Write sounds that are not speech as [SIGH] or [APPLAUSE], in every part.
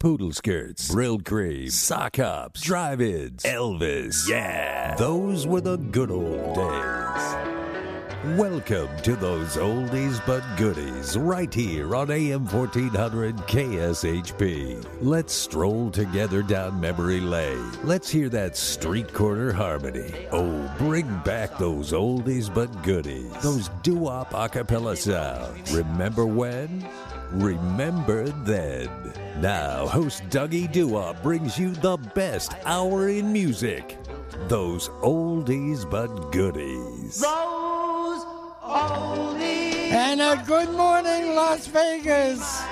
Poodle skirts, Brylcreem, sock hops, drive-ins, Elvis. Yeah, those were the good old days. Welcome to those oldies but goodies right here on AM 1400 KSHP. Let's stroll together down memory lane. Let's hear that street corner harmony. Oh, bring back those oldies but goodies. Those doo-wop acapella sounds. Remember when? Remember then. Now, host Dougie Doo-wop brings you the best hour in music. Those oldies but goodies. Those oldies. And a good morning, Las Vegas.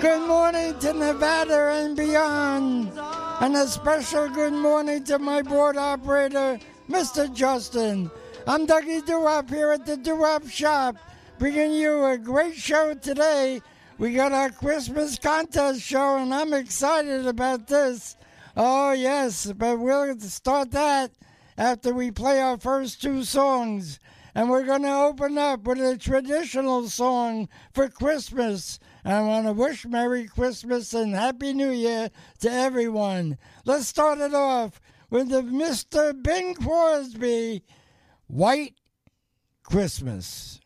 Good morning to Nevada and beyond. And a special good morning to my board operator, Mr. Justin. I'm Dougie Doo-wop here at the Doo-wop Shop, bringing you a great show today. We got our Christmas contest show, and I'm excited about this. Oh, yes, but we'll start that after we play our first two songs. And we're going to open up with a traditional song for Christmas. And I want to wish Merry Christmas and Happy New Year to everyone. Let's start it off with the Mr. Bing Crosby, White Christmas.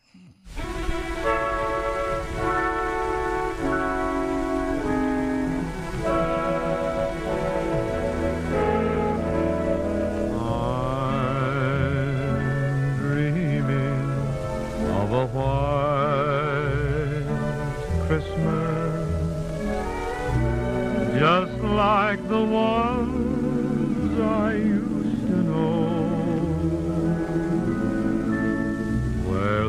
Just like the ones I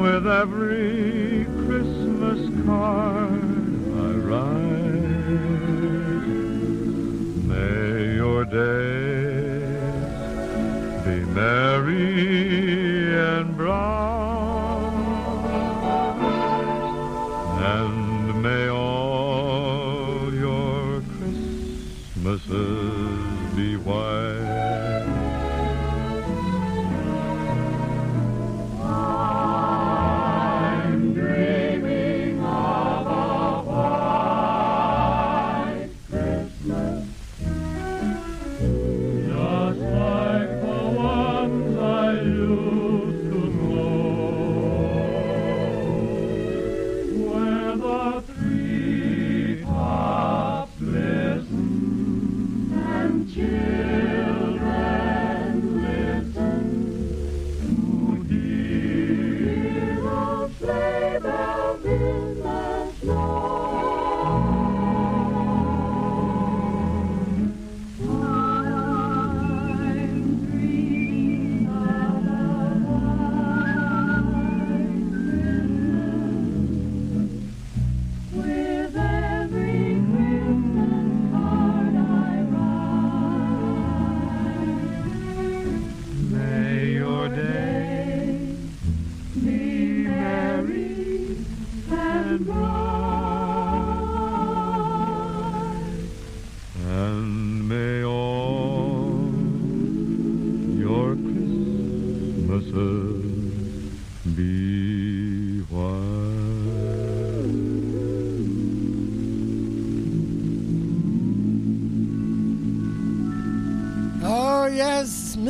with every Christmas card I write. May your days be merry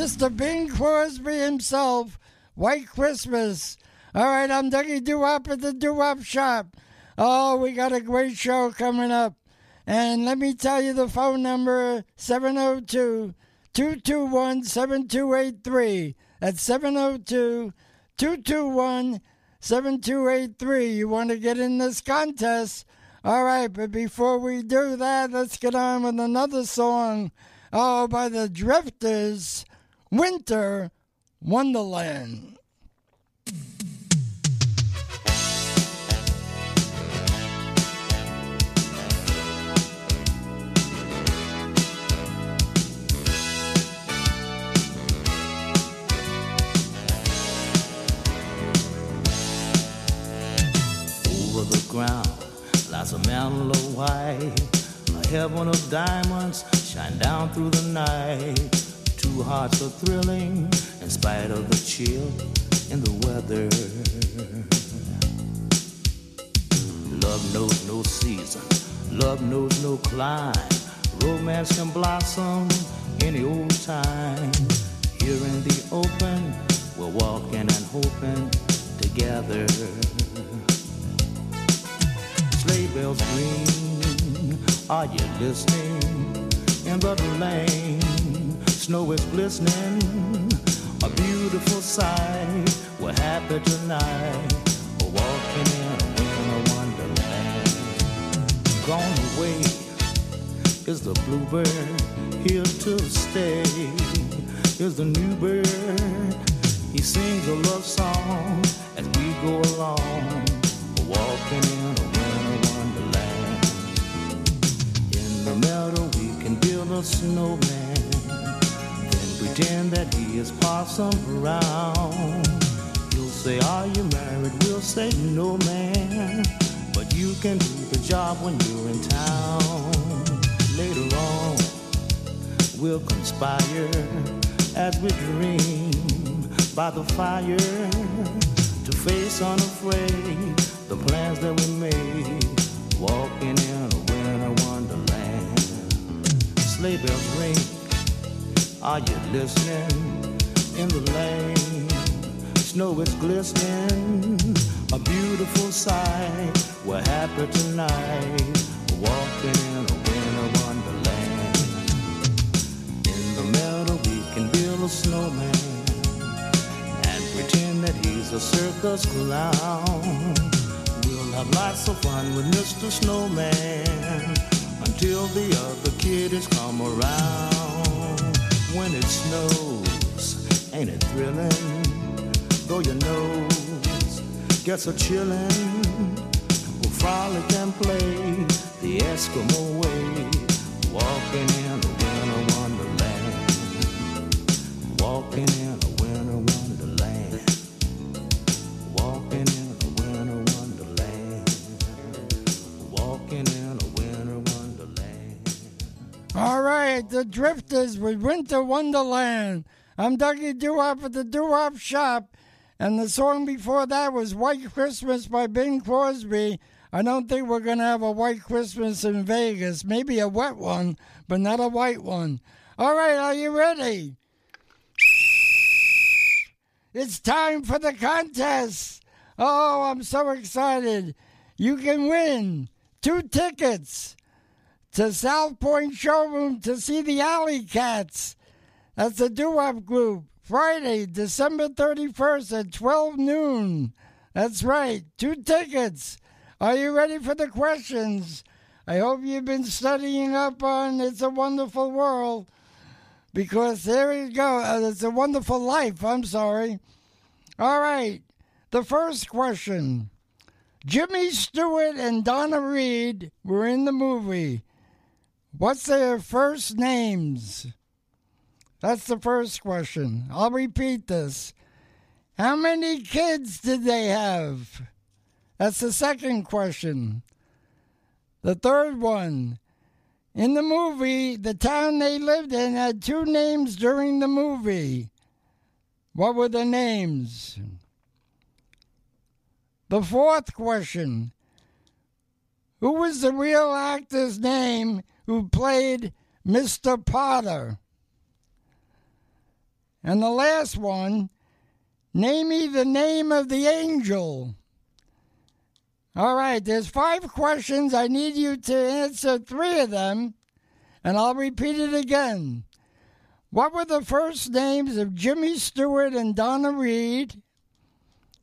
Mr. Bing Crosby himself, White Christmas. All right, I'm Dougie Doo-Wop at the Doo-Wop Shop. Oh, we got a great show coming up. And let me tell you the phone number, 702-221-7283. That's 702-221-7283. You want to get in this contest? All right, but before we do that, let's get on with another song. Oh, by the Drifters, Winter Wonderland. ground lies a mantle of white. A heaven of diamonds shine down through the night. Hearts are thrilling in spite of the chill in the weather. Love knows no season, love knows no clime. Romance can blossom any old time. Here in the open, we're walking and hoping together. Sleigh bells ring, are you listening? In the lane, snow is glistening, a beautiful sight. We're happy tonight, we're walking in a winter wonderland. Gone away is the bluebird, here to stay is the new bird. He sings a love song as we go along, we're walking in a winter wonderland. In the meadow we can build a snowman, pretend that he is Parson Brown. He'll say, Are you married? We'll say, No, man. But you can do the job when you're in town. Later on, we'll conspire as we dream by the fire to face unafraid the plans that we made, walking in a winter wonderland. Sleigh bells ring, are you listening? In the lane, snow is glistening, a beautiful sight. We're happy tonight, walking in a winter wonderland. In the meadow, we can build a snowman and pretend that he's a circus clown. We'll have lots of fun with Mr. Snowman until the other kiddies come around. When it snows, ain't it thrilling? Though your nose gets a chillin', we'll frolic and play the Eskimo way, walking in a winter wonderland, walking The Drifters with Winter Wonderland. I'm Dougie Doo-Wop at the Doo-Wop Shop, and the song before that was White Christmas by Bing Crosby. I don't think we're going to have a white Christmas in Vegas. Maybe a wet one, but not a white one. All right, are you ready? It's time for the contest. Oh, I'm so excited. You can win two tickets to South Point Showroom to see the Alley Cats. That's the doo wop group. Friday, December 31st at 12 noon. That's right, two tickets. Are you ready for the questions? I hope you've been studying up on It's a Wonderful World because there you go. It's a wonderful life. I'm sorry. All right, the first question Jimmy Stewart and Donna Reed were in the movie. What's their first names? That's the first question. I'll repeat this. How many kids did they have? That's the second question. The third one. In the movie, the town they lived in had two names during the movie. What were the names? The fourth question. Who was the real actor's name who played Mr. Potter? And the last one, name me the name of the angel. All right, there's five questions. I need you to answer three of them, and I'll repeat it again. What were the first names of Jimmy Stewart and Donna Reed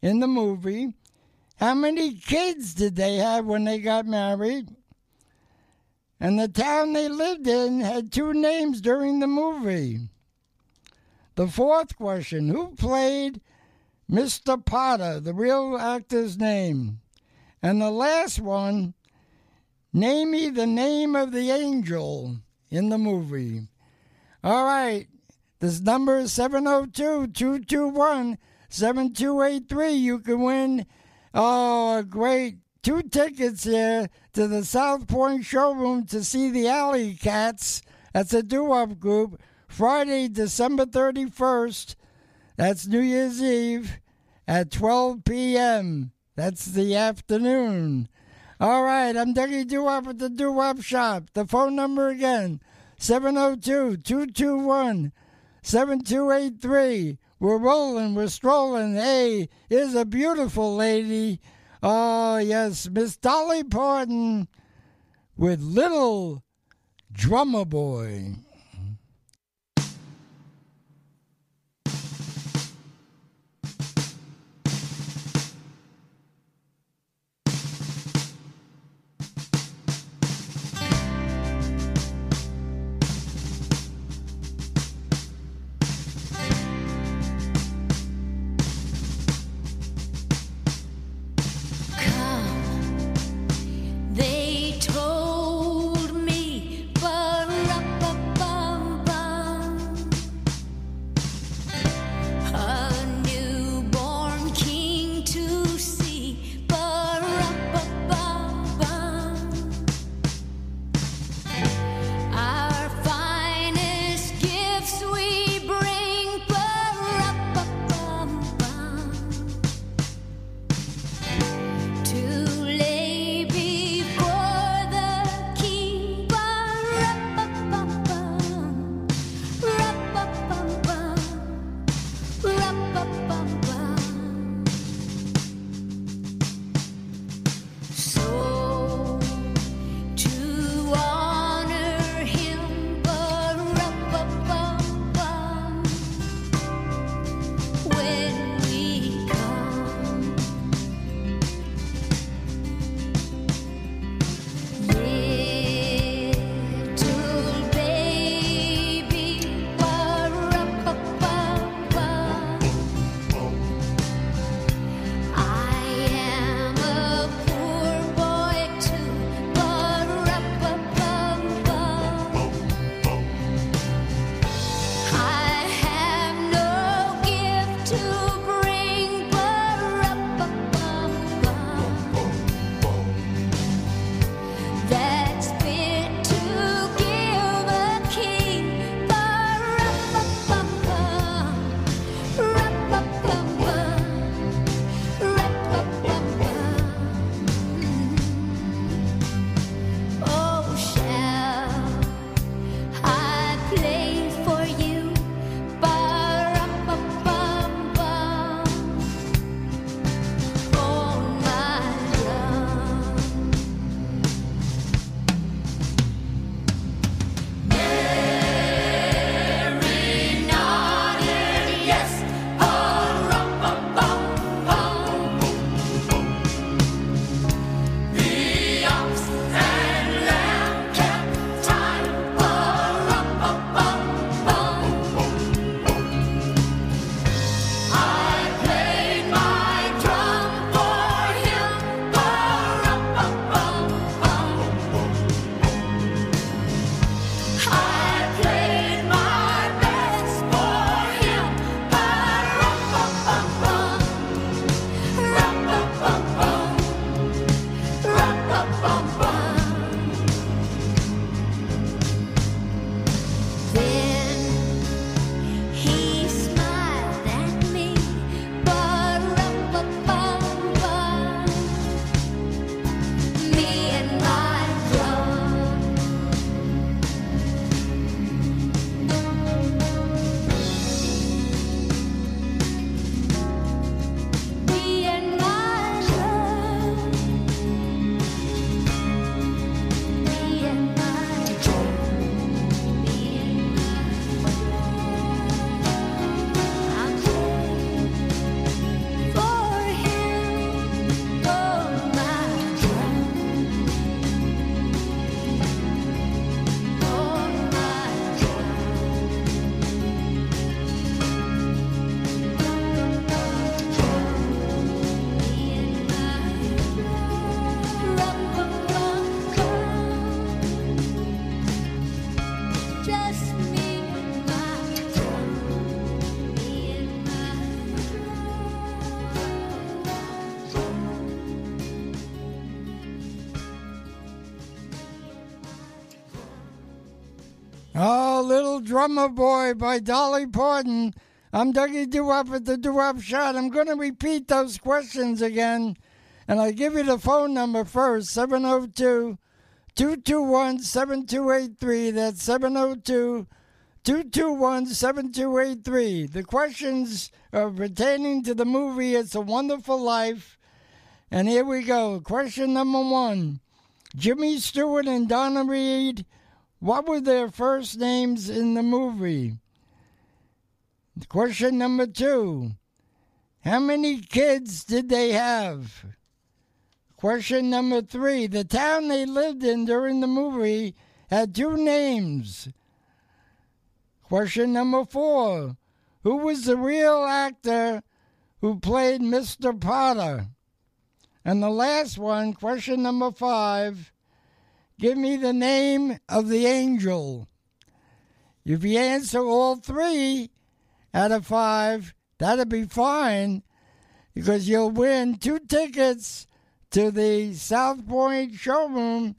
in the movie? How many kids did they have when they got married? And the town they lived in had two names during the movie. The fourth question Who played Mr. Potter, the real actor's name? And the last one Name me the name of the angel in the movie. All right. This number is 702 221 7283. You can win oh, great two tickets here to the South Point showroom to see the Alley Cats. That's a doo-wop group. Friday, December 31st. That's New Year's Eve at 12 p.m. That's the afternoon. All right, I'm Dougie Doo-Wop at the Doo-Wop Shop. The phone number again, 702-221-7283. We're rolling, we're strolling. Hey, here's a beautiful lady. Oh, yes, Miss Dolly Parton with Little Drummer Boy. Drummer Boy by Dolly Parton. I'm Dougie Doo-Wop at the Doo-Wop Shop. I'm going to repeat those questions again. And I give you the phone number first, 702 221 7283. That's 702 221 7283. The questions are pertaining to the movie It's a Wonderful Life. And here we go. Question number one Jimmy Stewart and Donna Reed, what were their first names in the movie? Question number two How many kids did they have? Question number three The town they lived in during the movie had two names. Question number four Who was the real actor who played Mr. Potter? And the last one, question number five Give me the name of the angel. If you answer all three out of five, that'll be fine because you'll win two tickets to the South Point showroom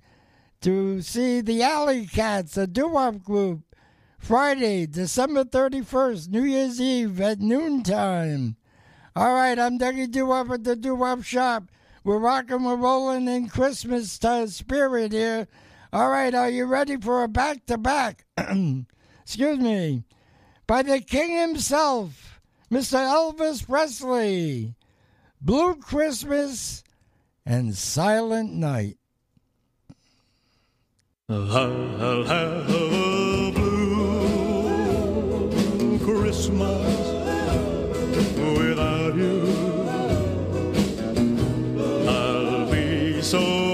to see the Alley Cats, a doo-wop group, Friday, December 31st, New Year's Eve at noontime. All right, I'm Dougie Doo-Wop at the Doo-Wop Shop. We're rocking, we're rolling in Christmas spirit here. All right, are you ready for a back-to-back? [CLEARS THROAT] Excuse me. By the king himself, Mr. Elvis Presley. Blue Christmas and Silent Night. I'll have a blue Christmas without you. So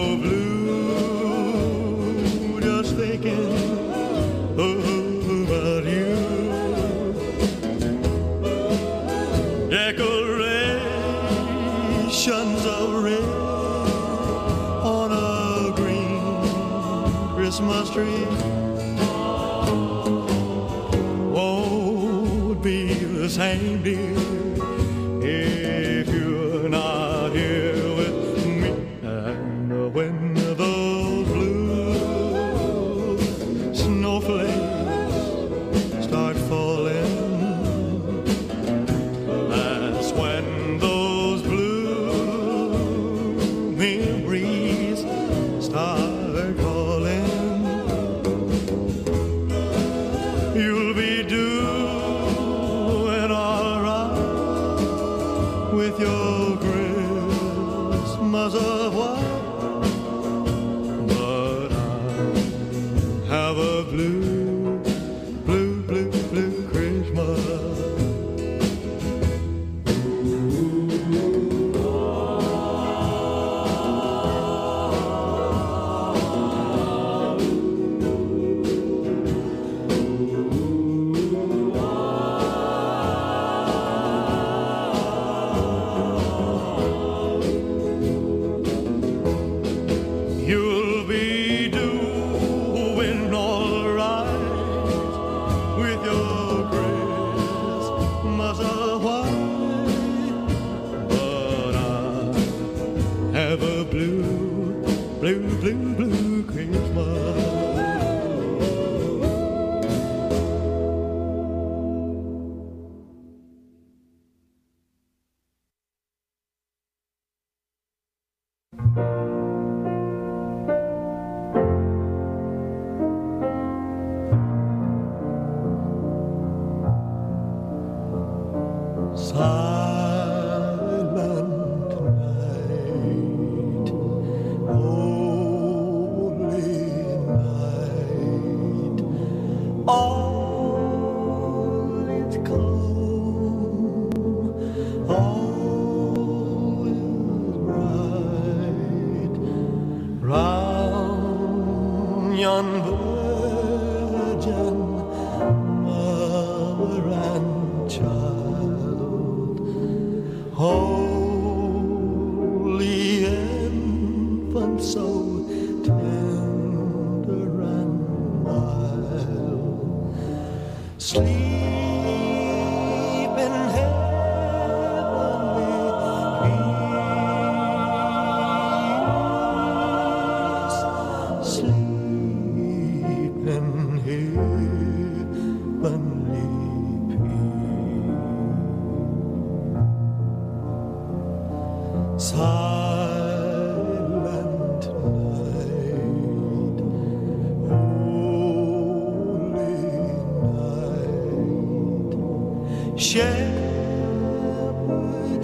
shepherds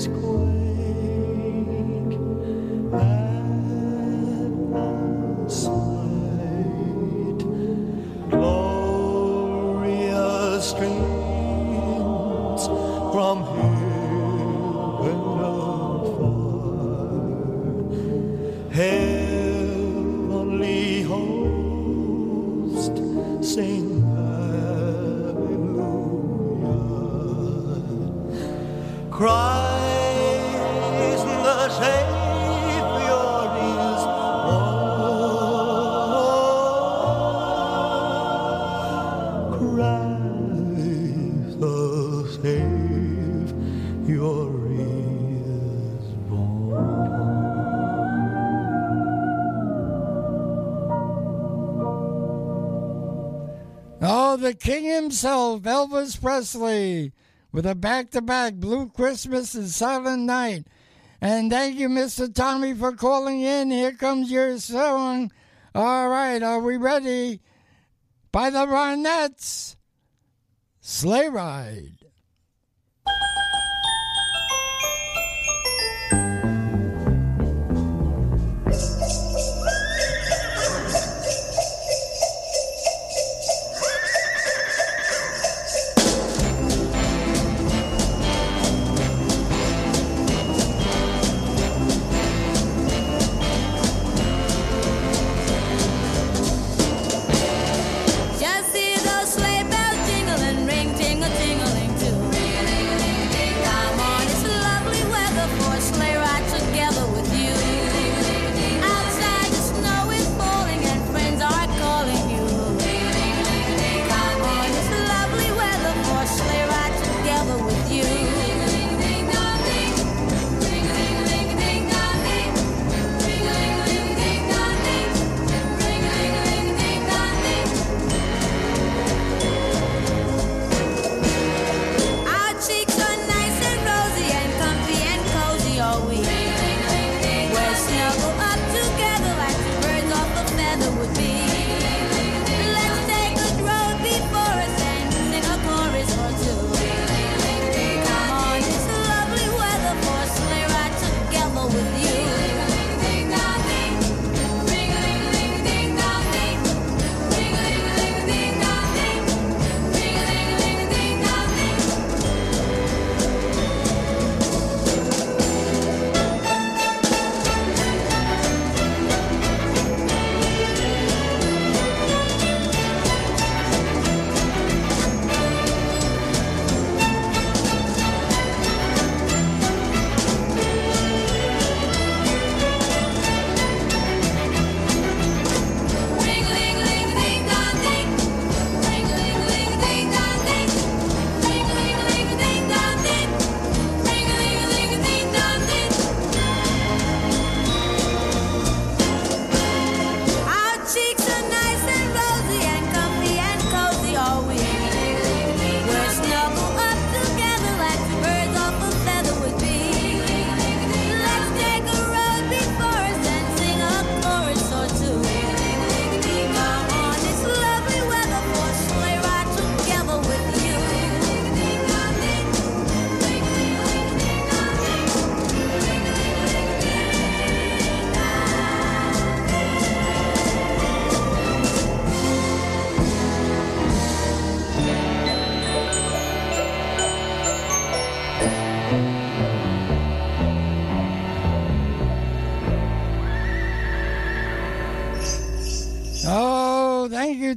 quake himself, Elvis Presley, with a back to back Blue Christmas and Silent Night. And thank you, Mr. Tommy, for calling in. Here comes your song. All right, are we ready? By the Ronettes, Sleigh Ride.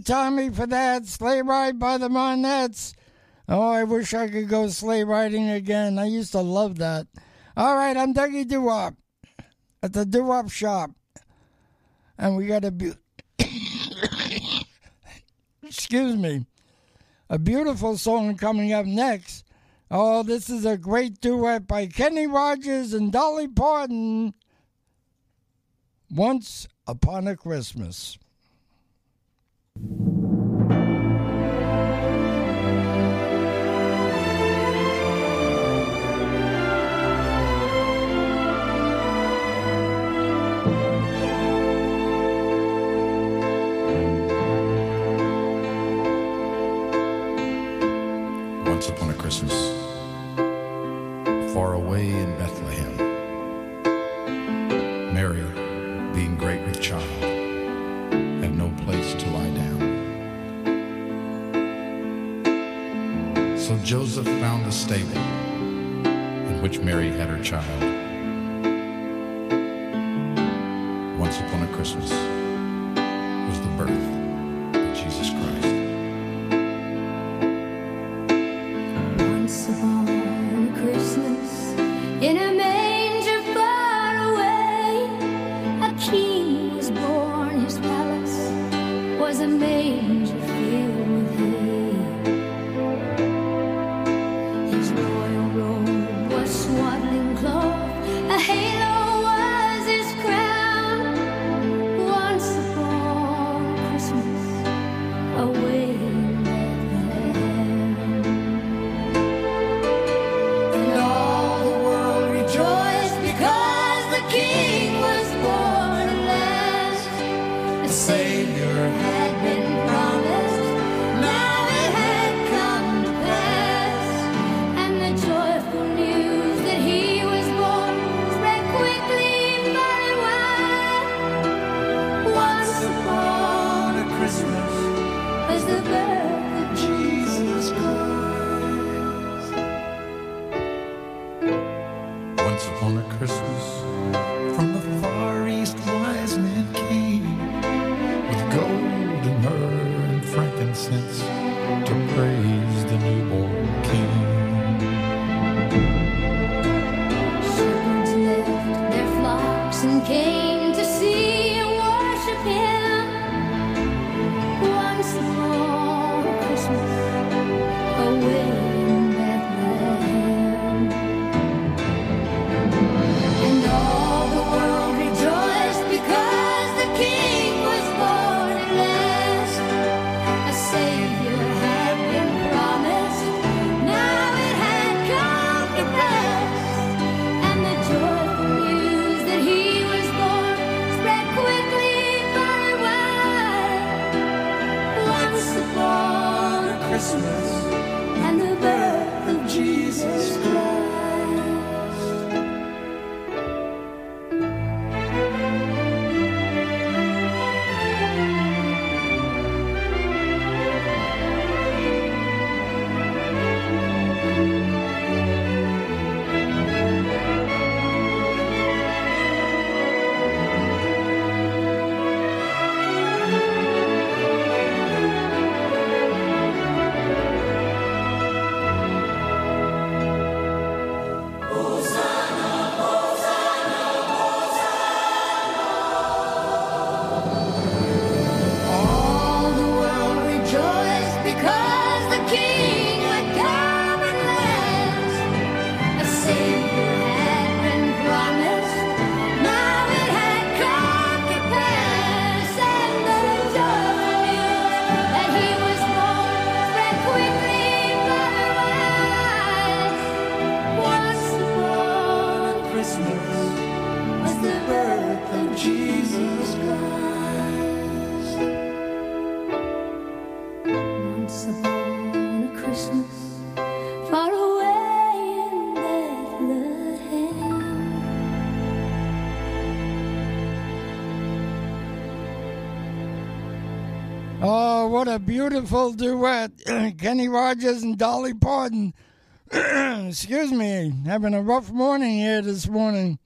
Tommy, for that sleigh ride by the Ronettes. Oh, I wish I could go sleigh riding again. I used to love that. All right, I'm Dougie Doo-Wop at the Doo-Wop shop. And we got a be- [COUGHS] excuse me, a beautiful song coming up next. Oh, this is a great duet by Kenny Rogers and Dolly Parton. Once upon a Christmas. Once upon a Christmas. Joseph found a stable in which Mary had her child. Once upon a Christmas. and case. a beautiful duet, [CLEARS THROAT] Kenny Rogers and Dolly Parton. [CLEARS THROAT] Excuse me, having a rough morning here this morning.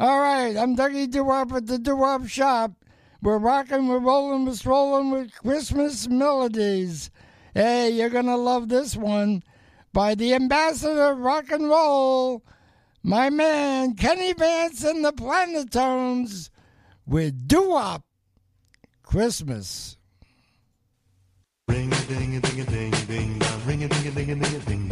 All right, I'm Dougie Doo-Wop at the Doo-Wop Shop. We're rocking, we're rolling, we're strolling with Christmas melodies. Hey, you're going to love this one by the ambassador of rock and roll, my man Kenny Vance and the Planotones with Doo-Wop Christmas. Ring a ding a ding a ding ding dong. Ring a ding a ding a ding a ding.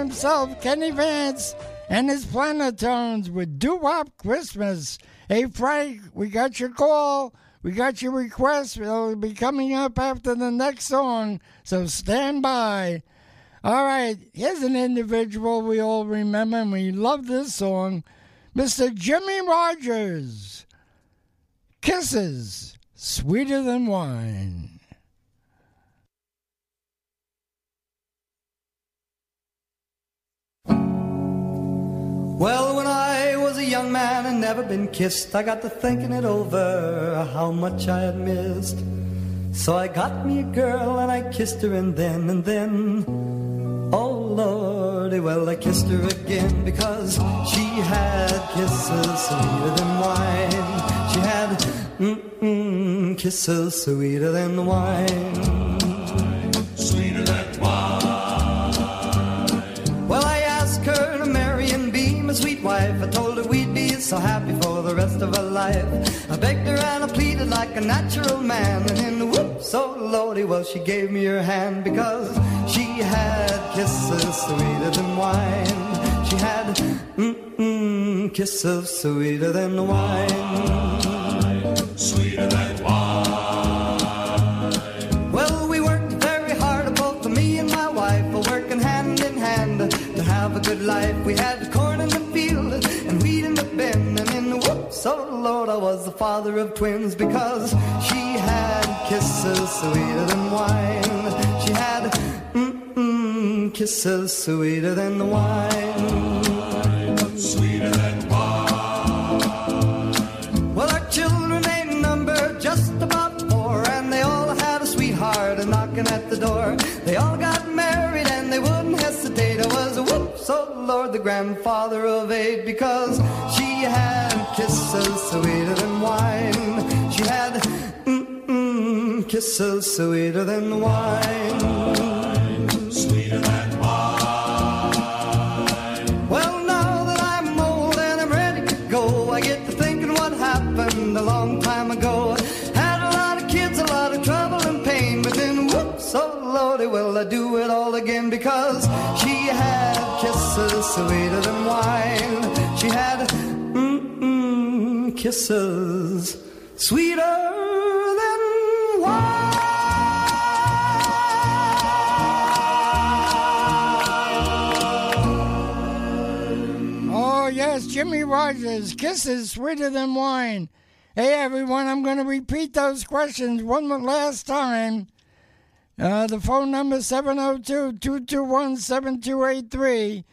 Himself, Kenny Vance, and his Planotones with Doo Wop Christmas. Hey, Frank, we got your call. We got your request. It'll be coming up after the next song, so stand by. All right, here's an individual we all remember, and we love this song Mr. Jimmie Rodgers. Kisses, sweeter than wine. Well, when I was a young man and never been kissed, I got to thinking it over, how much I had missed. So I got me a girl and I kissed her and then and then, oh lordy, well I kissed her again because she had kisses sweeter than wine. She had mm-mm, kisses sweeter than wine. Sweeter than so happy for the rest of our life. I begged her and I pleaded like a natural man. And in the whoop, so oh lordy, well, she gave me her hand because she had kisses sweeter than wine. She had mm-mm, kisses sweeter than wine. Sweeter than wine. Well, we worked very hard, both me and my wife, working hand in hand to have a good life. We had I was the father of twins because she had kisses sweeter than wine. She had mm-mm, kisses sweeter than the wine. Sweeter than wine. Well, our children ain't numbered just about four, and they all had a sweetheart a knocking at the door. They all got married and they wouldn't hesitate. I was a whoops, oh Lord, the grandfather of eight, because she had kisses sweeter than wine. She had mm-mm, kisses sweeter than wine. Kisses sweeter than wine. Oh, yes, Jimmie Rodgers, kisses sweeter than wine. Hey, everyone, I'm going to repeat those questions one last time. Uh, the phone number 702-221-7283.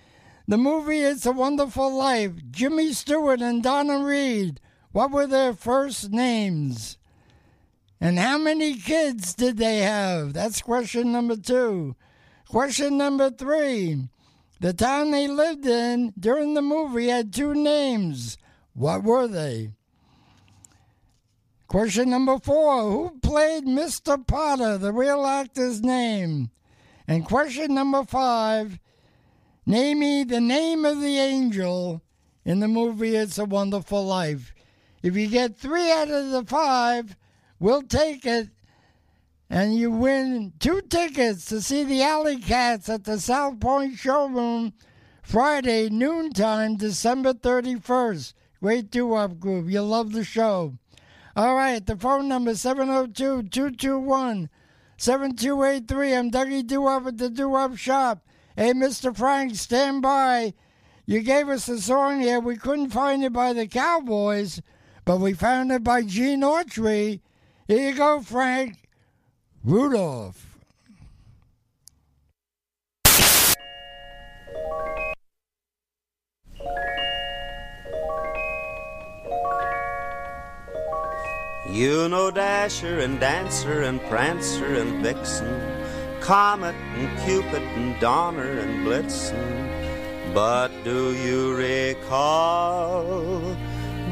The movie It's a Wonderful Life. Jimmy Stewart and Donna Reed. What were their first names? And how many kids did they have? That's question number two. Question number three. The town they lived in during the movie had two names. What were they? Question number four Who played Mr. Potter, the real actor's name? And question number five Name me the name of the angel in the movie It's a Wonderful Life. If you get three out of the five, we'll take it. And you win two tickets to see the Alley Cats at the South Point Showroom Friday, noontime, December 31st. Great doo wop group. You'll love the show. All right, the phone number 702 221 7283. I'm Dougie Doo Wop at the Doo Wop Shop. Hey, Mr. Frank, stand by. You gave us a song here. We couldn't find it by the Cowboys, but we found it by Gene Autry. Here you go, Frank. Rudolph. You know Dasher and Dancer and Prancer and Vixen, Comet and Cupid and Donner and Blitzen. But do you recall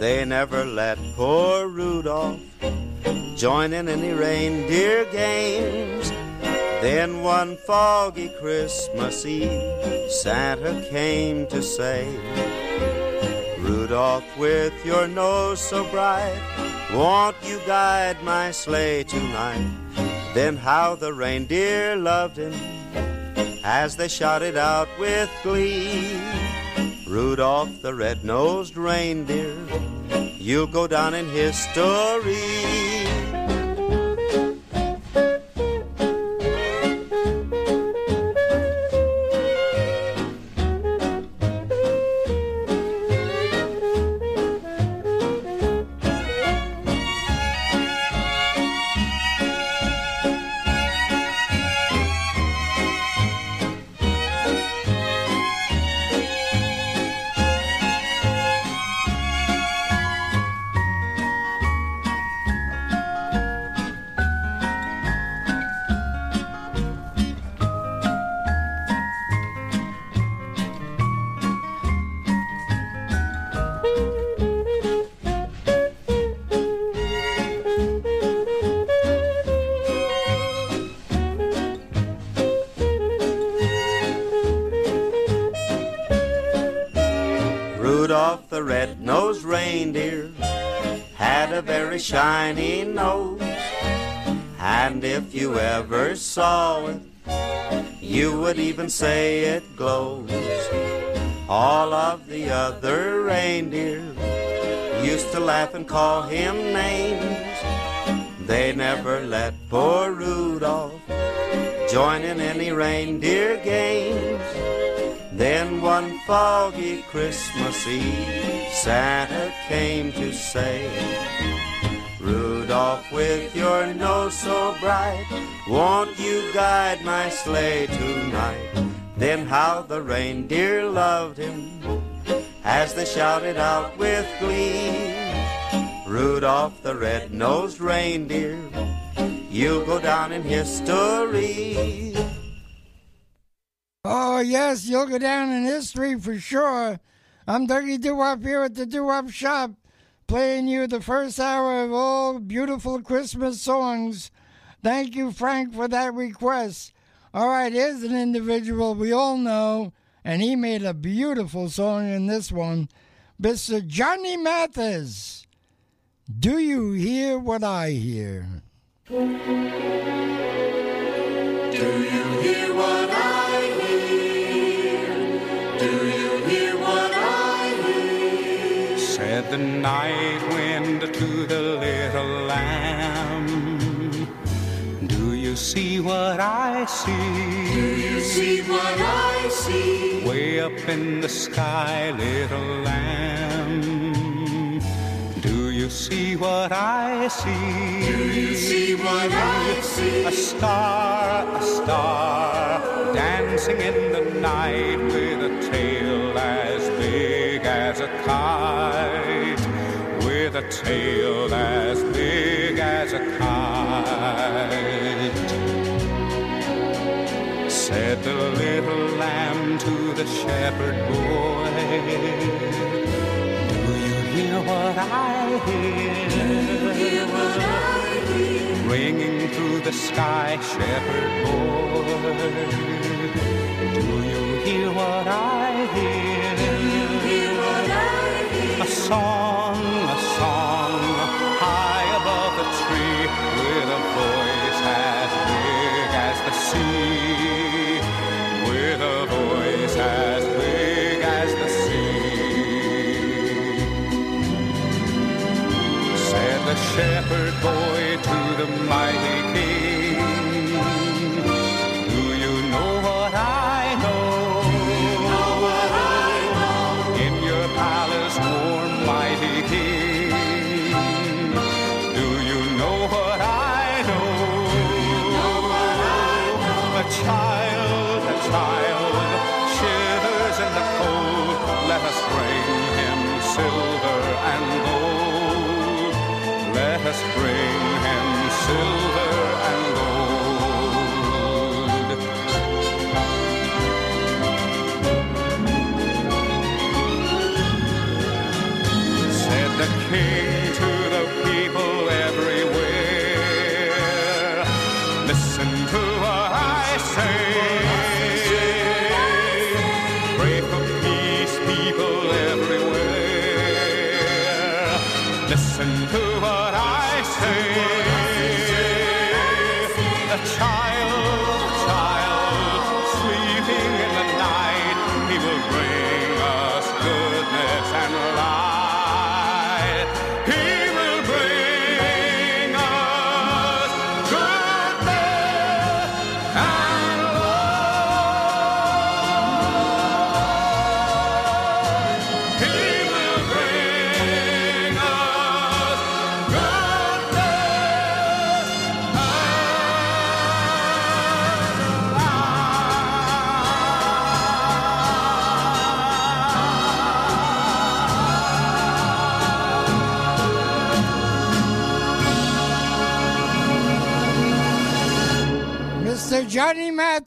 They never let poor Rudolph join in any reindeer games. Then one foggy Christmas Eve, Santa came to say, Rudolph, with your nose so bright, won't you guide my sleigh tonight? Then how the reindeer loved him as they shouted out with glee. Rudolph the red-nosed reindeer, you'll go down in history. Say it glows. All of the other reindeer used to laugh and call him names. They never let poor Rudolph join in any reindeer games. Then one foggy Christmas Eve, Santa came to say, Rudolph, with your nose so bright, won't you guide my sleigh tonight? Then how the reindeer loved him as they shouted out with glee. Rudolph the red-nosed reindeer, you'll go down in history. Oh, yes, you'll go down in history for sure. I'm Dougie Doo-Wop here at the Doo-Wop Shop, playing you the first hour of all beautiful Christmas songs. Thank you, Frank, for that request. All right, here's an individual we all know, and he made a beautiful song in this one. Mr. Johnny Mathis. Do you hear what I hear? Do you hear what I Said the night wind to the little lamb. Do you see what I see? Do you see what I see? Way up in the sky, little lamb. Do you see what I see? Do you see what I see? A star, a star, dancing in the night with a tail a tail as big as a kite. Said the little lamb to the shepherd boy. Do you hear what I hear? Hear what I hear? ringing through the sky, shepherd boy. Do you hear what I hear? Do you hear what I hear? A song,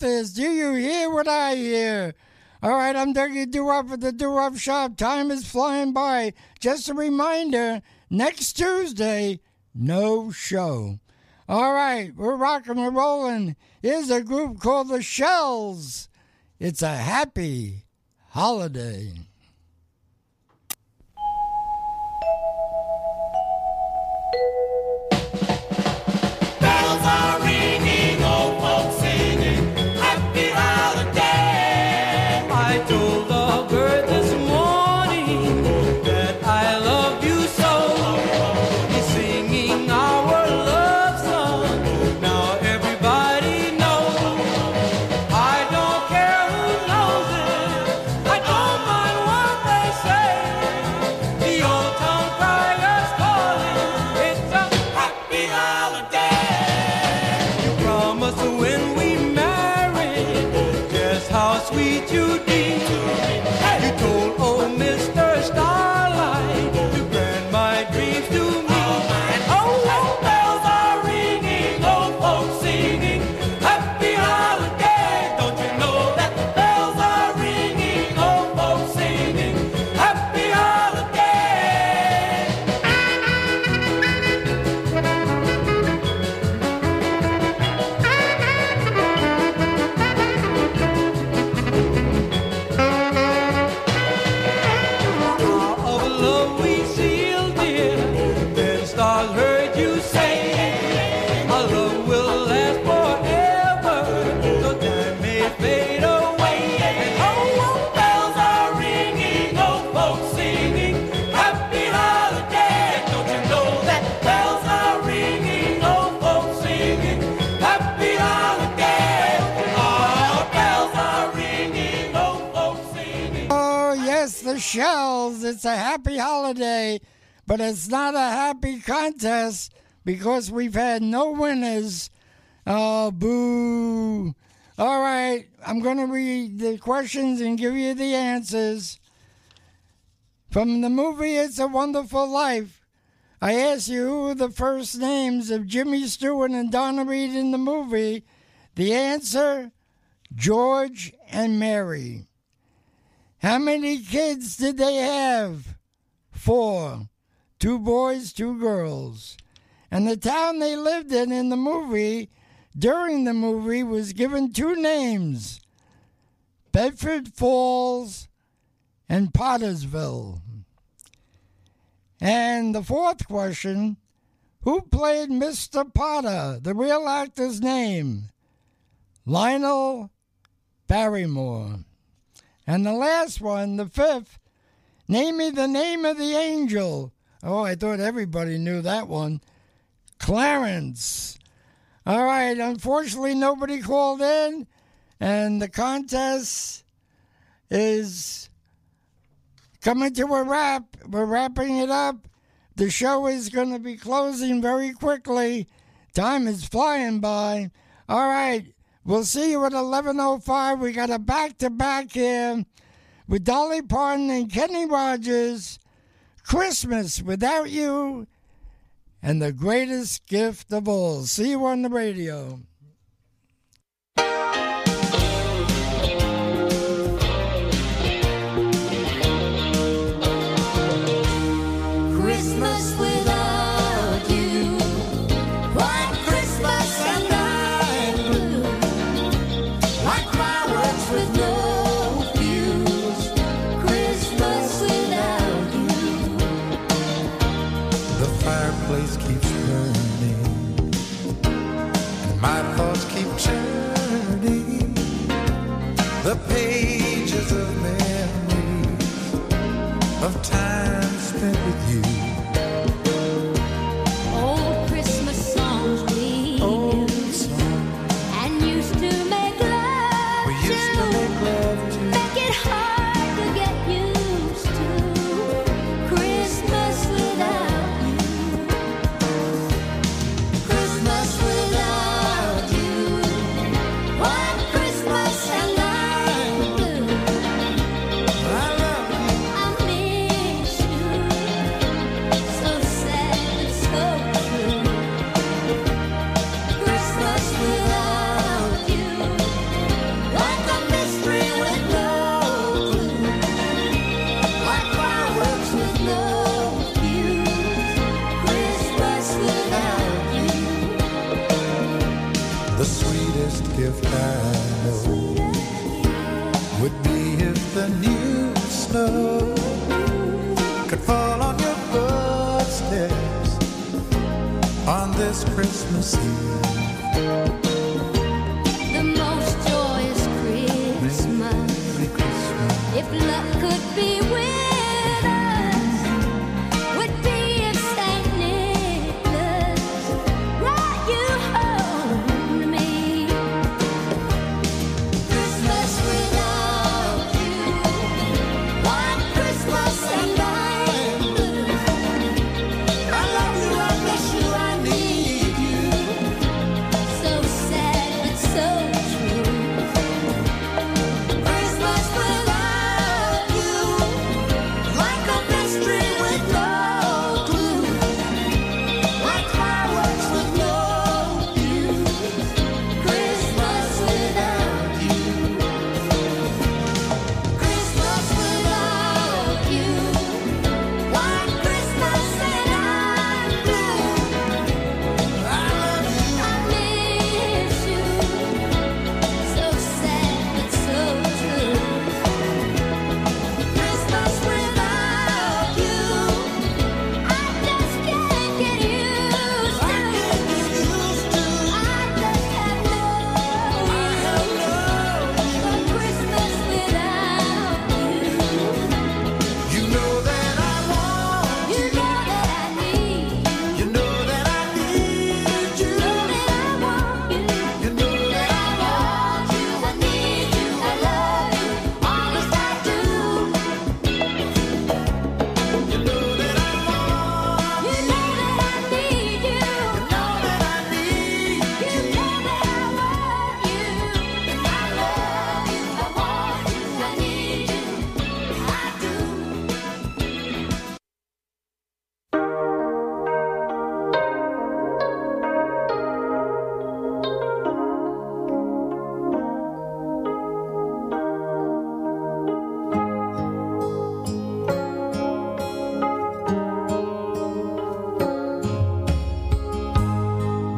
Mathis, do you hear what I hear? All right, I'm Dougie Doo-Wop at the Doo-Wop Shop. Time is flying by. Just a reminder, next Tuesday, no show. All right, we're rocking and rolling. Here's a group called the Shells. It's a happy holiday. Holiday, but it's not a happy contest because we've had no winners. Oh, boo. All right, I'm going to read the questions and give you the answers. From the movie It's a Wonderful Life, I asked you who were the first names of Jimmy Stewart and Donna Reed in the movie. The answer George and Mary. How many kids did they have? Four. Two boys, two girls. And the town they lived in in the movie, during the movie, was given two names Bedford Falls and Pottersville. And the fourth question Who played Mr. Potter, the real actor's name? Lionel Barrymore. And the last one, the fifth, name me the name of the angel. Oh, I thought everybody knew that one. Clarence. All right, unfortunately, nobody called in, and the contest is coming to a wrap. We're wrapping it up. The show is going to be closing very quickly. Time is flying by. All right, we'll see you at 11.05. We got a back-to-back here with Dolly Parton and Kenny Rogers. Christmas Without You and the greatest gift of all. See you on the radio. Christmas The pages of memories of time spent with you. This Christmas Eve.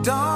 don't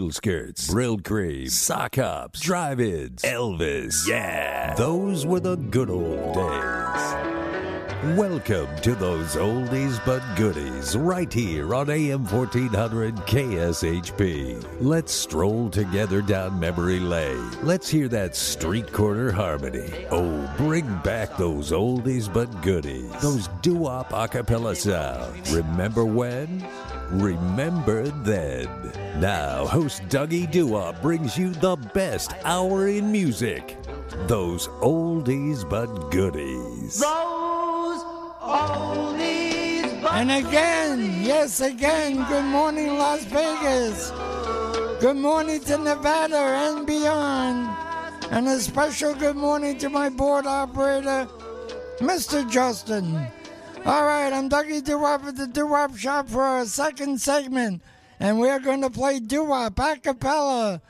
poodle skirts, Brylcreem, sock hops, drive-ins, Elvis. Yeah, those were the good old days. Welcome to those oldies but goodies right here on AM 1400 KSHP. Let's stroll together down memory lane. Let's hear that street corner harmony. Oh, bring back those oldies but goodies. Those doo-wop acapella sounds. Remember when? Remember then. Now, host Dougie Doo-wop brings you the best hour in music. Those oldies but goodies. Those oldies And again, yes, again, good morning, Las Vegas. Good morning to Nevada and beyond. And a special good morning to my board operator, Mr. Justin. All right, I'm Dougie Doo-Wop at the Doo-Wop Shop for a second segment. And we're going to play doo-wop, a cappella,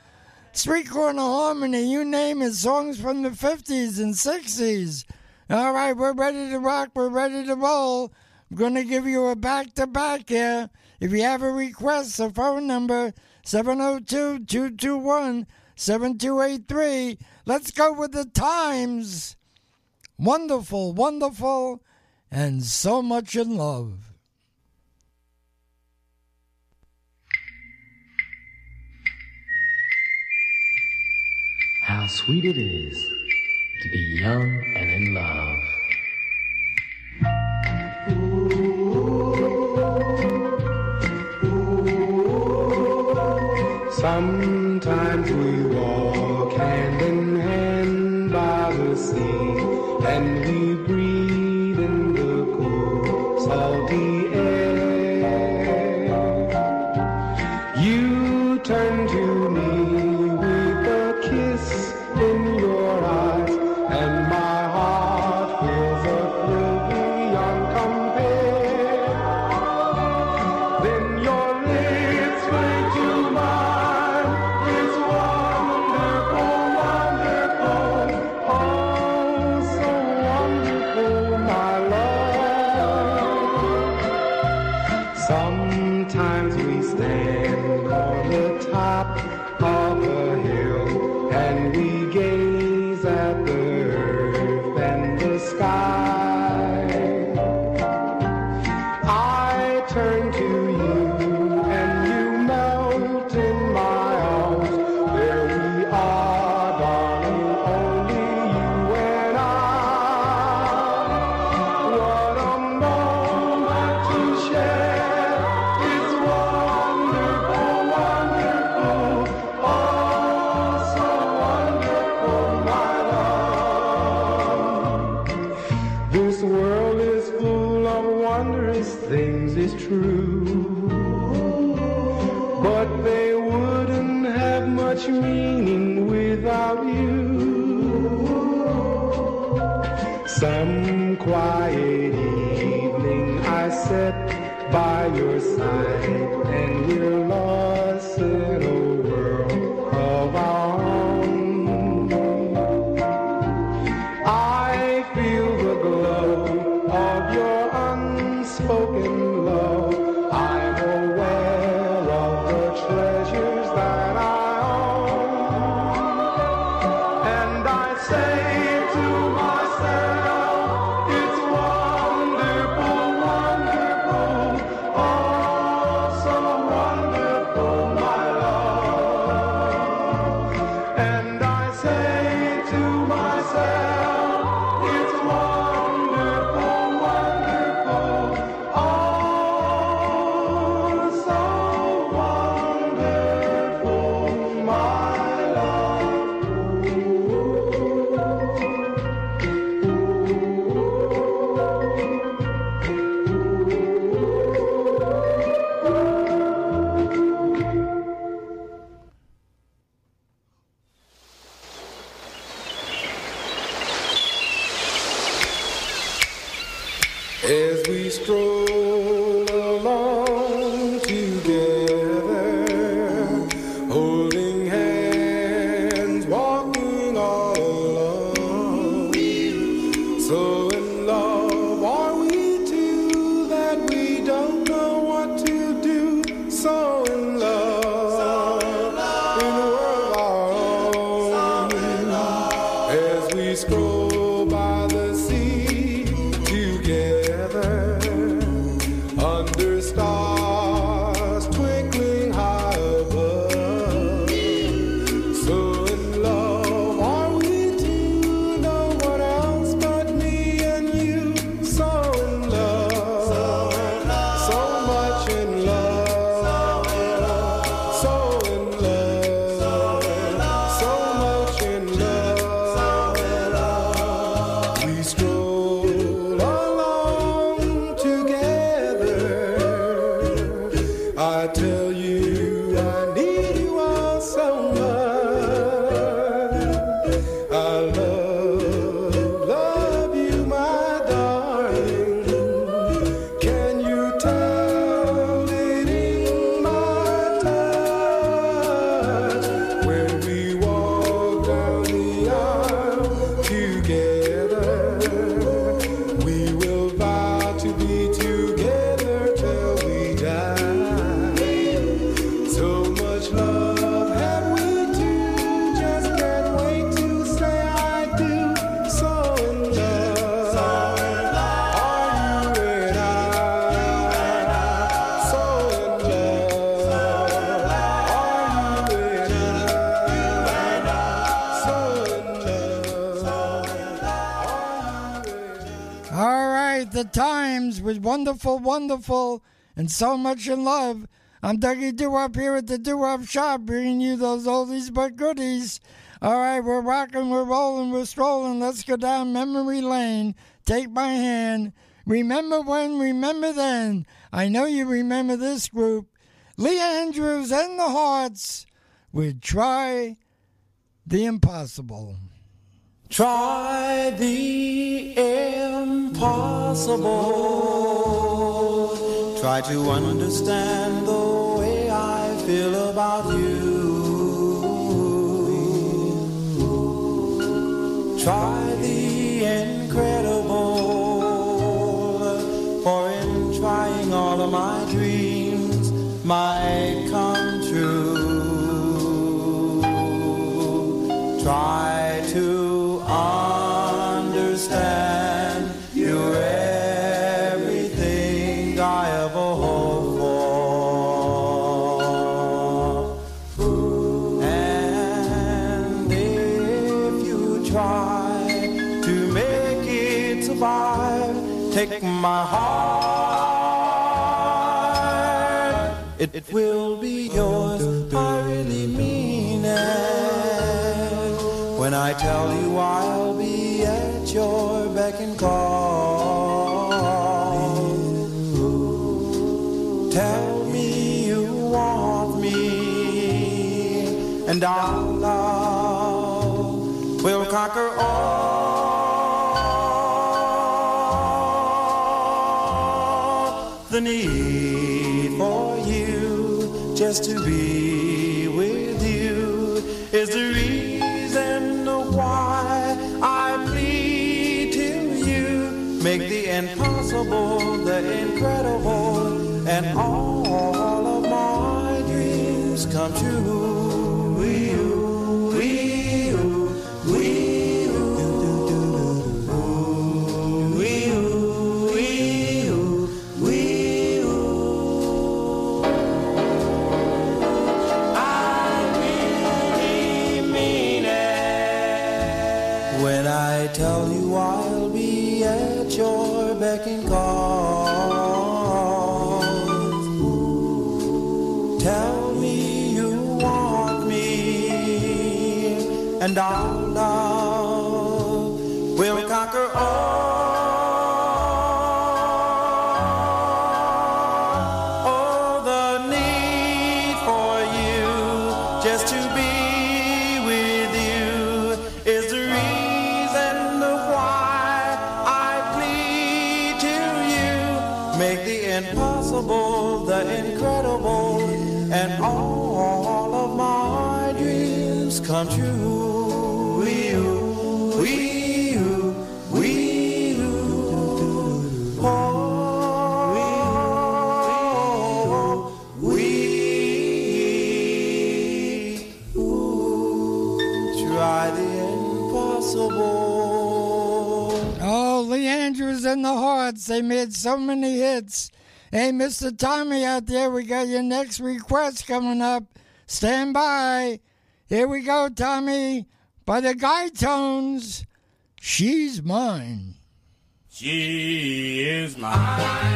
street corner harmony, you name it, songs from the 50s and 60s. All right, we're ready to rock. We're ready to roll. I'm going to give you a back to back here. If you have a request, the phone number 702 221 7283. Let's go with the Tymes. Wonderful, wonderful, and so much in love. How sweet it is to be young and in love. Sometimes we walk hand in hand by the sea, wonderful, and so much in love. I'm Dougie Doo-Wop here at the Doo-Wop Shop, bringing you those oldies but goodies. All right, we're rocking, we're rolling, we're strolling. Let's go down memory lane. Take my hand. Remember when, remember then. I know you remember this group. Lee Andrews and the Hearts would try the impossible. Try the impossible. Try to understand the way I feel about you. Try the incredible. For in trying all of my dreams might come true. Try my heart. It will be yours. I really mean it. When I tell you I'll be at your beck and call. Tell me you want me, and our love will conquer all need for you just to be with you is the reason why I plead to you. Make the impossible the incredible, and all they made so many hits. Hey, Mr. Tommy out there, we got your next request coming up. Stand by. Here we go, Tommy. By the Guy Tones, She's Mine. She is mine. She's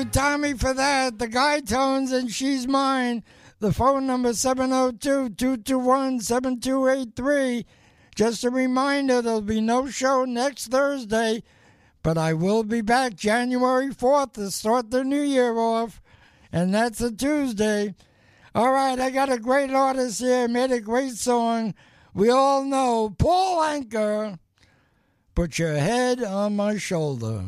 you, Tommy, for that. The Guy Tones and She's Mine. The phone number 702 221 7283. Just a reminder there'll be no show next Thursday, but I will be back January 4th to start the new year off, and that's a Tuesday. All right, I got a great artist here, made a great song. We all know Paul Anka. Put your head on my shoulder.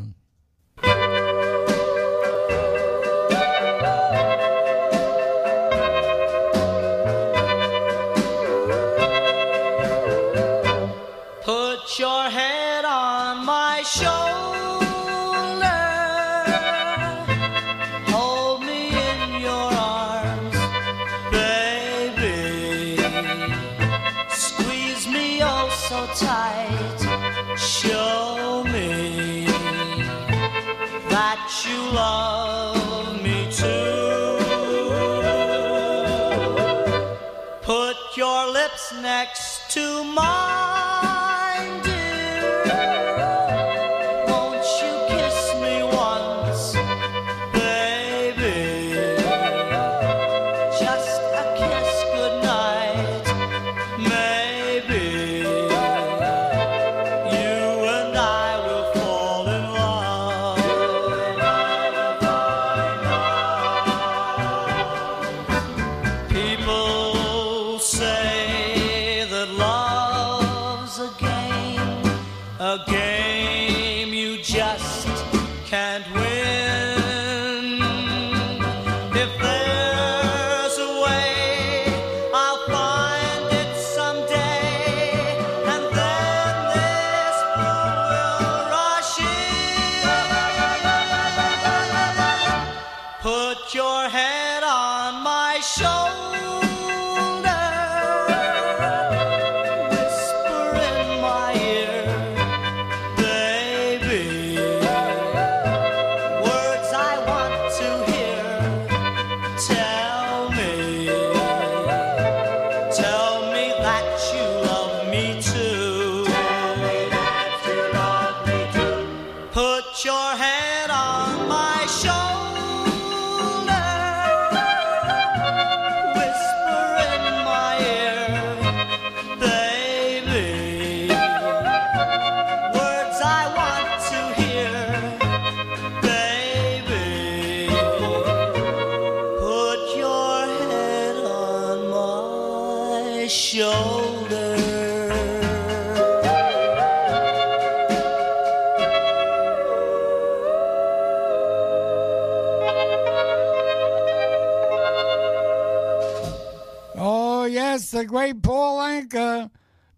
Love me too. Put your lips next to mine,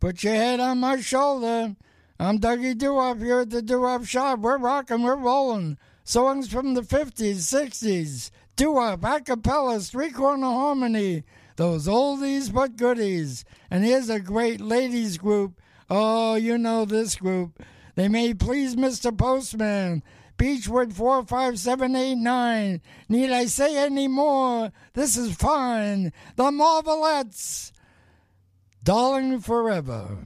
Put your head on my shoulder. I'm Dougie Doo-Wop here at the Doo-Wop Shop. We're rocking, we're rolling. Songs from the 50s, 60s. Doo-Wop, street-corner harmony. Those oldies but goodies. And here's a great ladies group. Oh, you know this group. They may please Mr. Postman. Beechwood 45789. Need I say any more? This is fine. The Marvelettes. Darling Forever.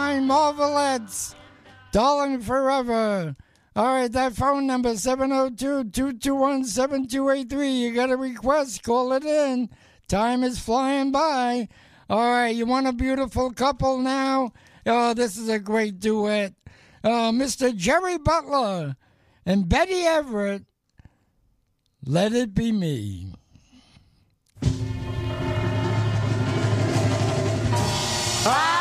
Fine Marvelettes. Darling Forever. All right, that phone number 702-221-7283. You got a request, call it in. Time is flying by. All right, you want a beautiful couple now? Oh, this is a great duet. Uh, Mr. Jerry Butler and Betty Everett. Let it be me. I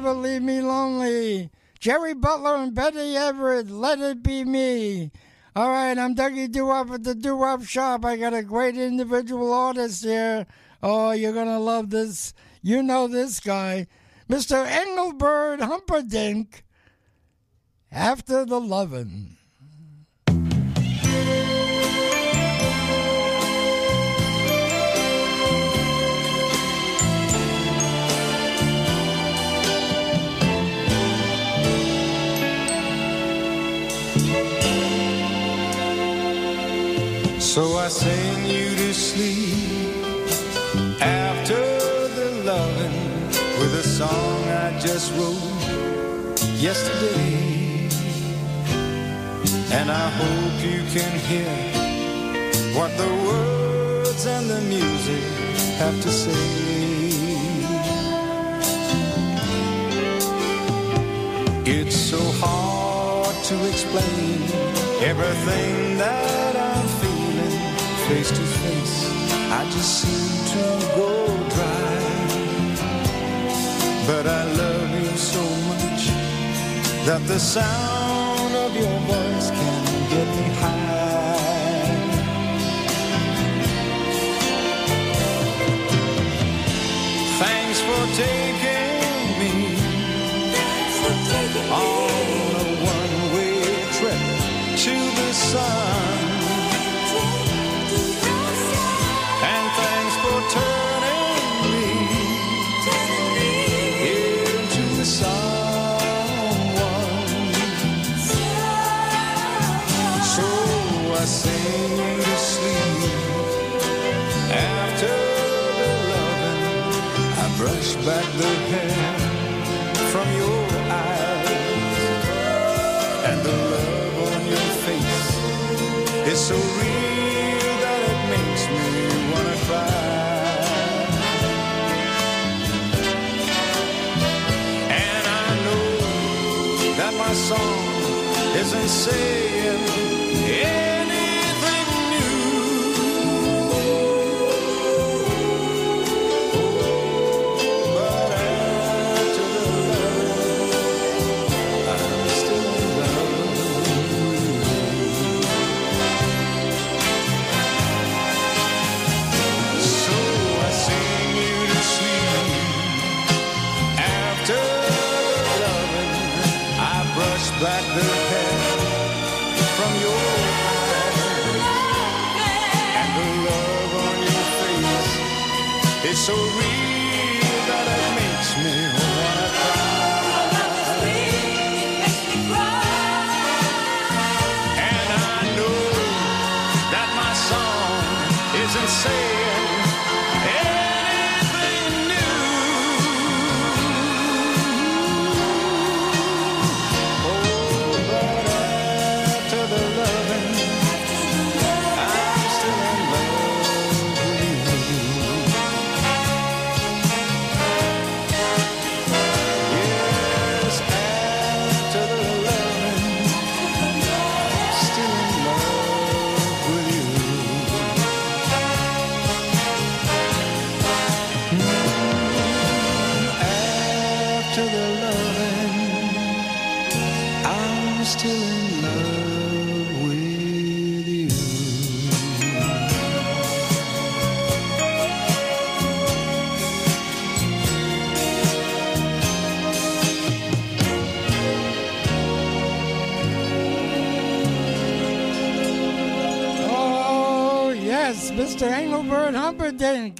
never leave me lonely. Jerry Butler and Betty Everett, let it be me. All right, I'm Dougie Doo-Wop at the Doo-Wop Shop. I got a great individual artist here. Oh, you're going to love this. You know this guy. Mr. Engelbert Humperdinck. After the Lovin'. So I sing you to sleep after the loving with a song I just wrote yesterday. And I hope you can hear what the words and the music have to say. It's so hard to explain everything that face to face. I just seem to go dry. But I love you so much that the sound of your voice can get me high. Thanks for taking me on a one-way trip to the sun. Back the hair from your eyes, and the love on your face is so real that it makes me wanna cry. And I know that my song isn't saying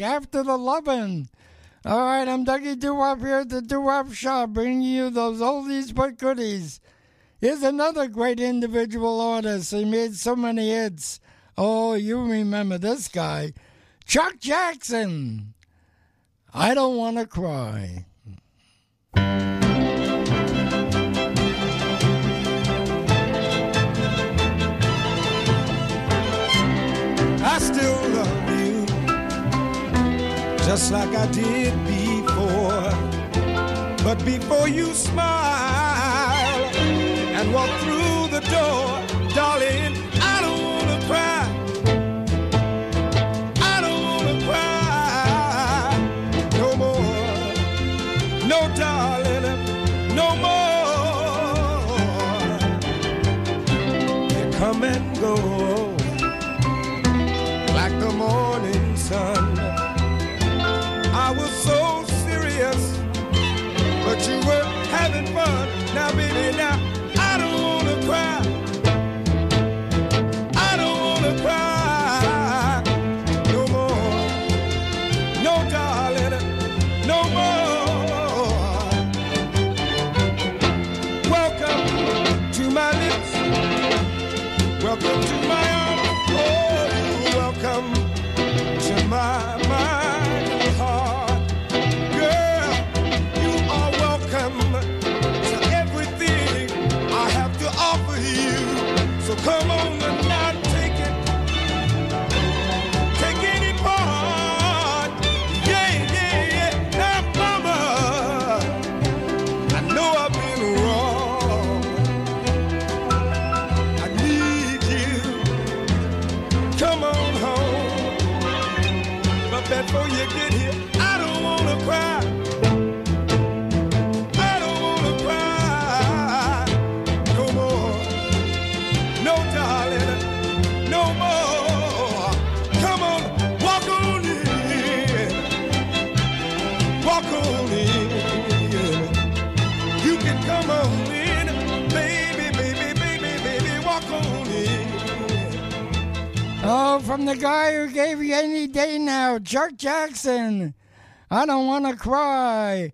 After the lovin'. All right, I'm Dougie Doo-Wop here at the Doo-Wop Shop, bringing you those oldies but goodies. Here's another great individual artist. He made so many hits. Oh, you remember this guy, Chuck Jackson. I don't want to cry. I still love just like I did before. But before you smile and walk through come on from the guy who gave you any day now, Chuck Jackson. I don't want to cry.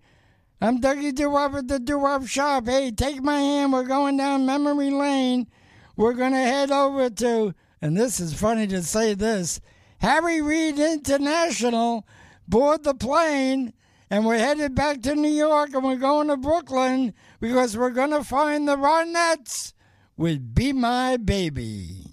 I'm Dougie Doo-Wop at the Doo-Wop Shop. Hey, take my hand. We're going down memory lane. We're going to head over to, and this is funny to say this, Harry Reid International. Board the plane, and we're headed back to New York, and we're going to Brooklyn because we're going to find the Ronettes with Be My Baby.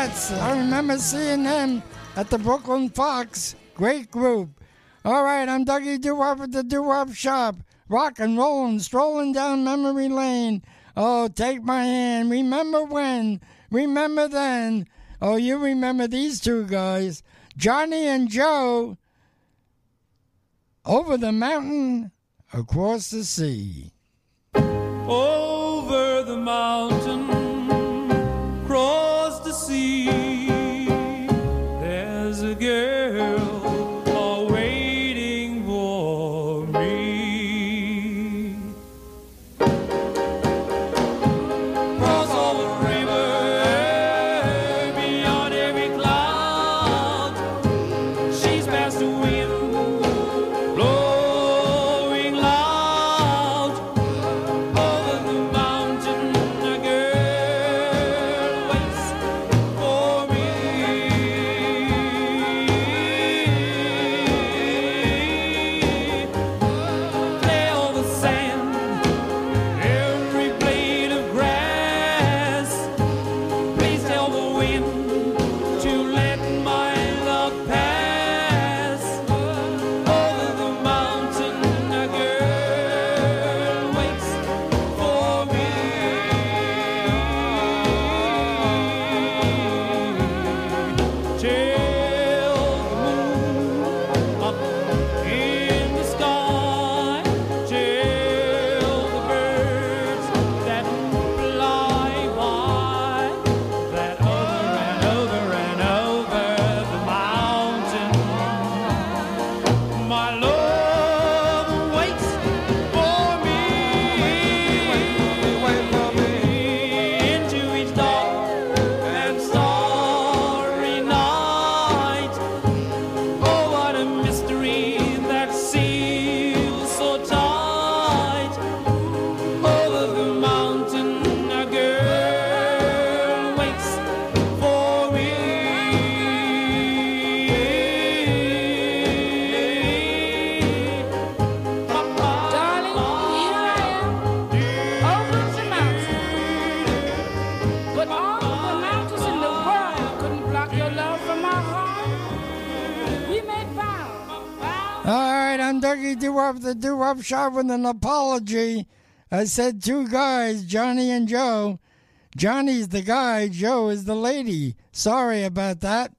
Cats. I remember seeing them at the Brooklyn Fox. Great group. All right, I'm Dougie Doo-Wop at the Doo-Wop Shop. Rock and rollin', strolling down memory lane. Oh, take my hand. Remember when? Remember then? Oh, you remember these two guys, Johnny and Joe. Over the mountain, across the sea. Over the mountain Wop, the Doo Wop Shop with an apology. I said two guys, Johnny and Joe. Johnny's the guy, Joe is the lady. Sorry about that.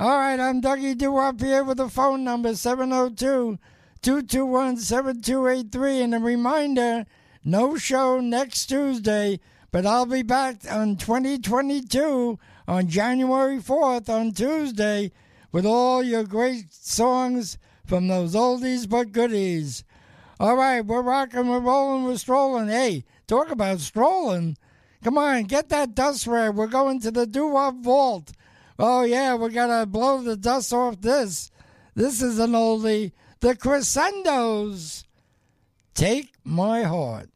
All right, I'm Dougie Doo Wop here with the phone number 702 221 7283. And a reminder no show next Tuesday, but I'll be back on 2022 on January 4th on Tuesday with all your great songs from those oldies but goodies. All right, we're rocking, we're rolling, we're strolling. Hey, talk about strolling. Come on, get that dust rag. We're going to the doo wop vault. Oh, yeah, we got to blow the dust off this. This is an oldie. The Crescendos. Take my heart.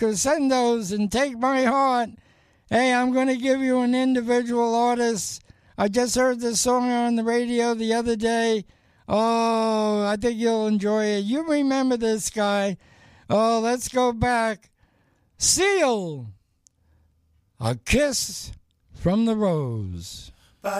Crescendos and take my heart. Hey, I'm going to give you an individual artist. I just heard this song on the radio the other day. Oh, I think you'll enjoy it. You remember this guy. Oh, let's go back. Seal. A kiss from the rose. There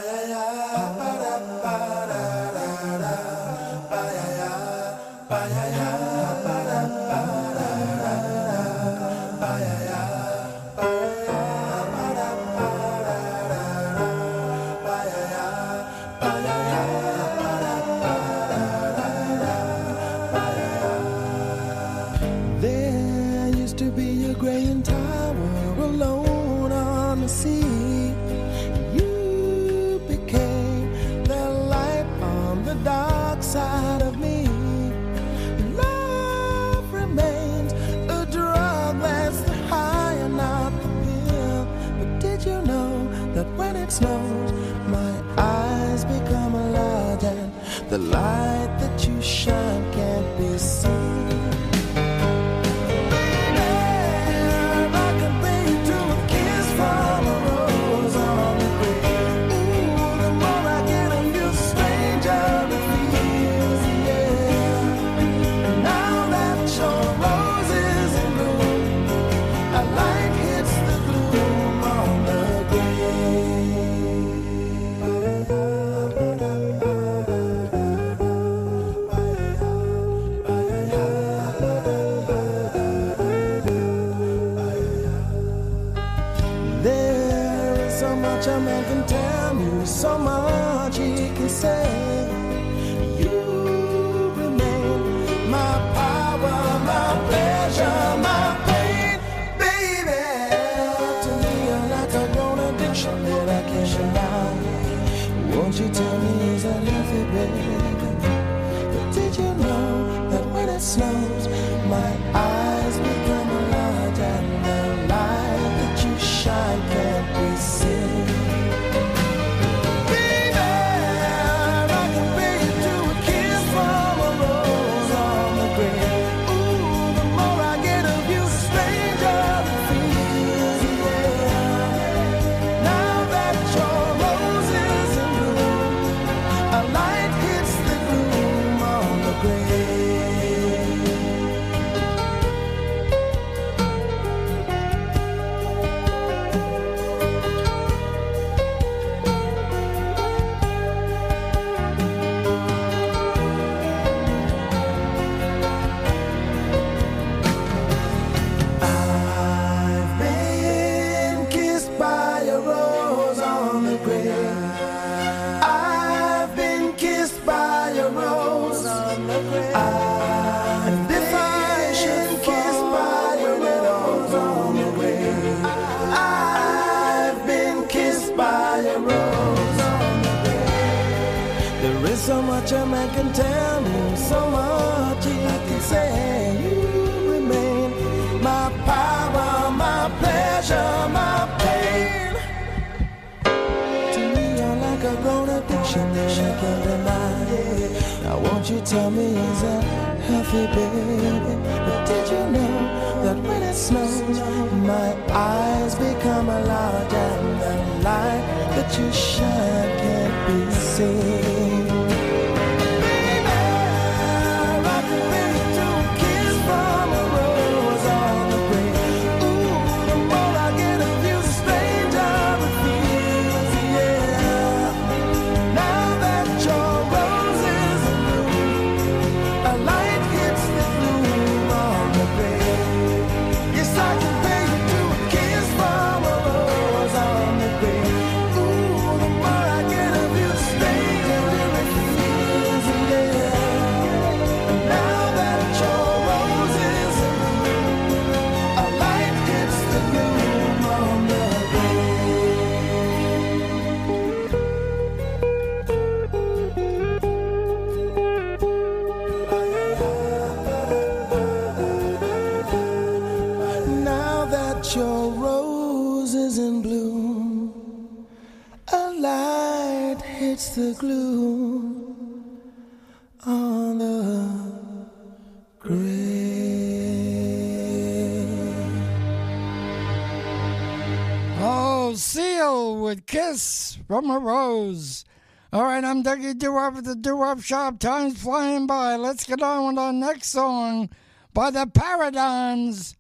from a rose. All right, I'm Dougie Doo-Wop the Doo-Wop Shop. Time's flying by. Let's get on with our next song by the Paradons.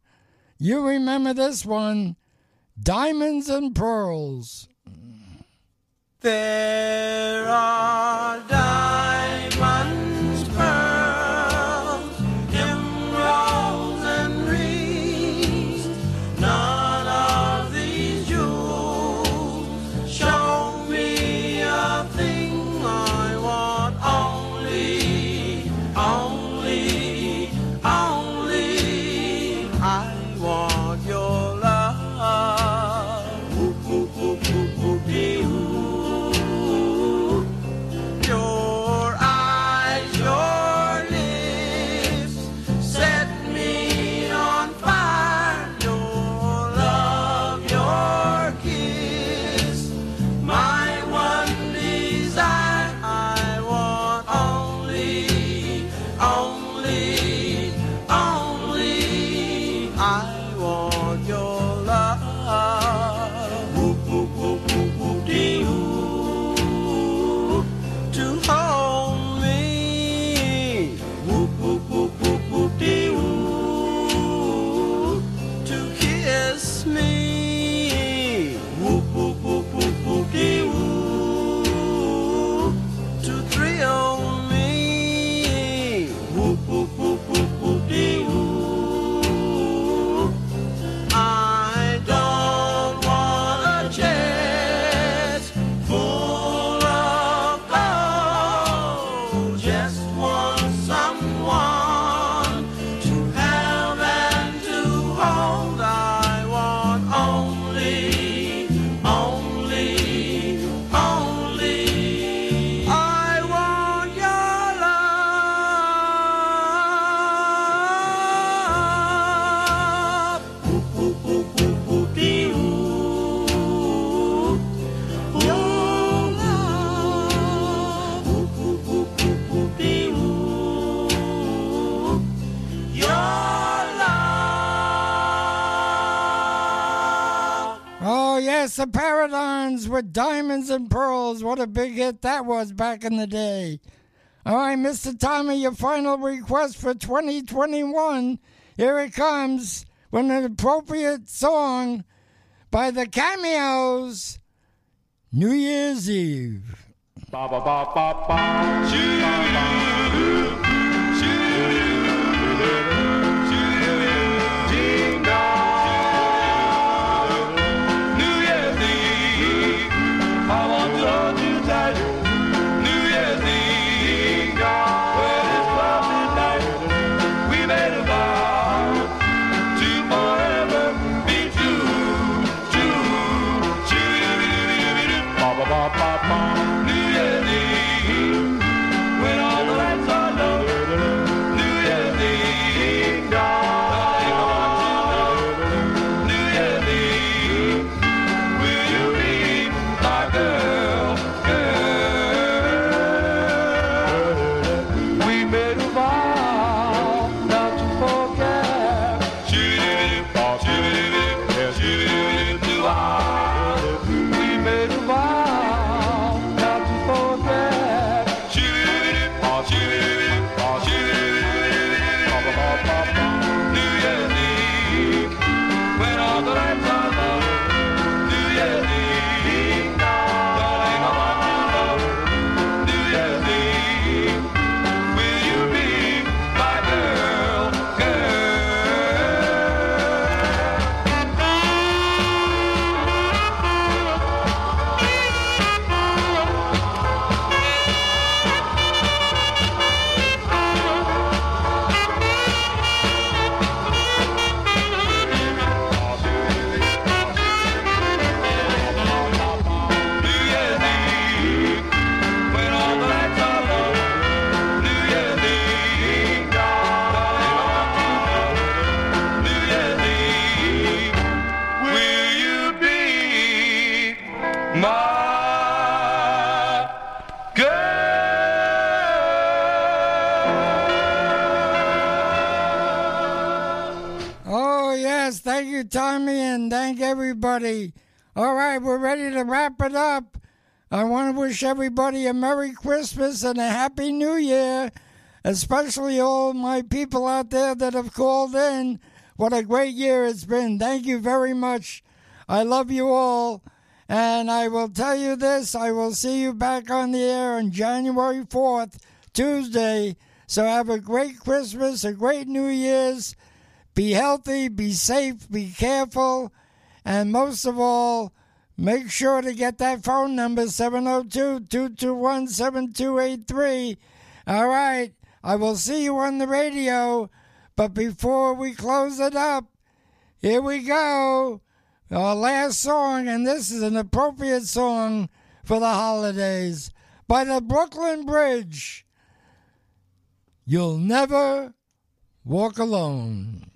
You remember this one, Diamonds and Pearls. There are diamonds. Yes, the Paradons with Diamonds and Pearls. What a big hit that was back in the day. All right, Mr. Tommy, your final request for 2021. Here it comes with an appropriate song by the Cameos New Year's Eve. Ba ba ba And thank everybody. All right, we're ready to wrap it up. I want to wish everybody a Merry Christmas and a Happy New Year, especially all my people out there that have called in. What a great year it's been. Thank you very much. I love you all. And I will tell you this I will see you back on the air on January 4th, Tuesday. So have a great Christmas, a great New Year's. Be healthy, be safe, be careful, and most of all, make sure to get that phone number 702 221 7283. All right, I will see you on the radio, but before we close it up, here we go. Our last song, and this is an appropriate song for the holidays by the Brooklyn Bridge. You'll never walk alone.